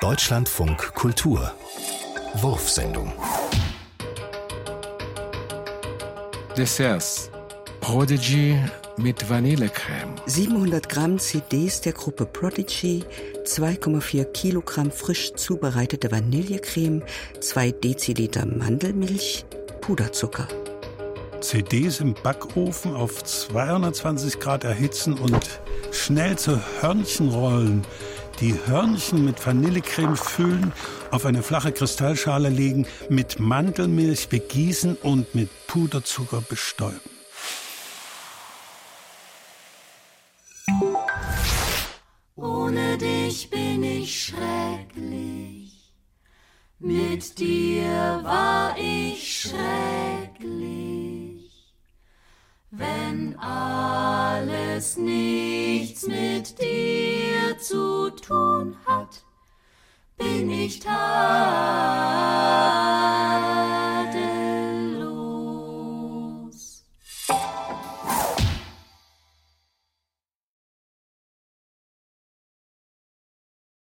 Deutschlandfunk Kultur Wurfsendung Desserts Prodigy mit Vanillecreme. 700 Gramm CDs der Gruppe Prodigy, 2,4 Kilogramm frisch zubereitete Vanillecreme, 2 Deziliter Mandelmilch, Puderzucker. CDs im Backofen auf 220 Grad erhitzen und schnell zu Hörnchen rollen. Die Hörnchen mit Vanillecreme füllen, auf eine flache Kristallschale legen, mit Mandelmilch begießen und mit Puderzucker bestäuben. Ohne dich bin ich schrecklich, mit dir war ich schrecklich. Wenn alles nichts mit dir tun hat, bin ich taub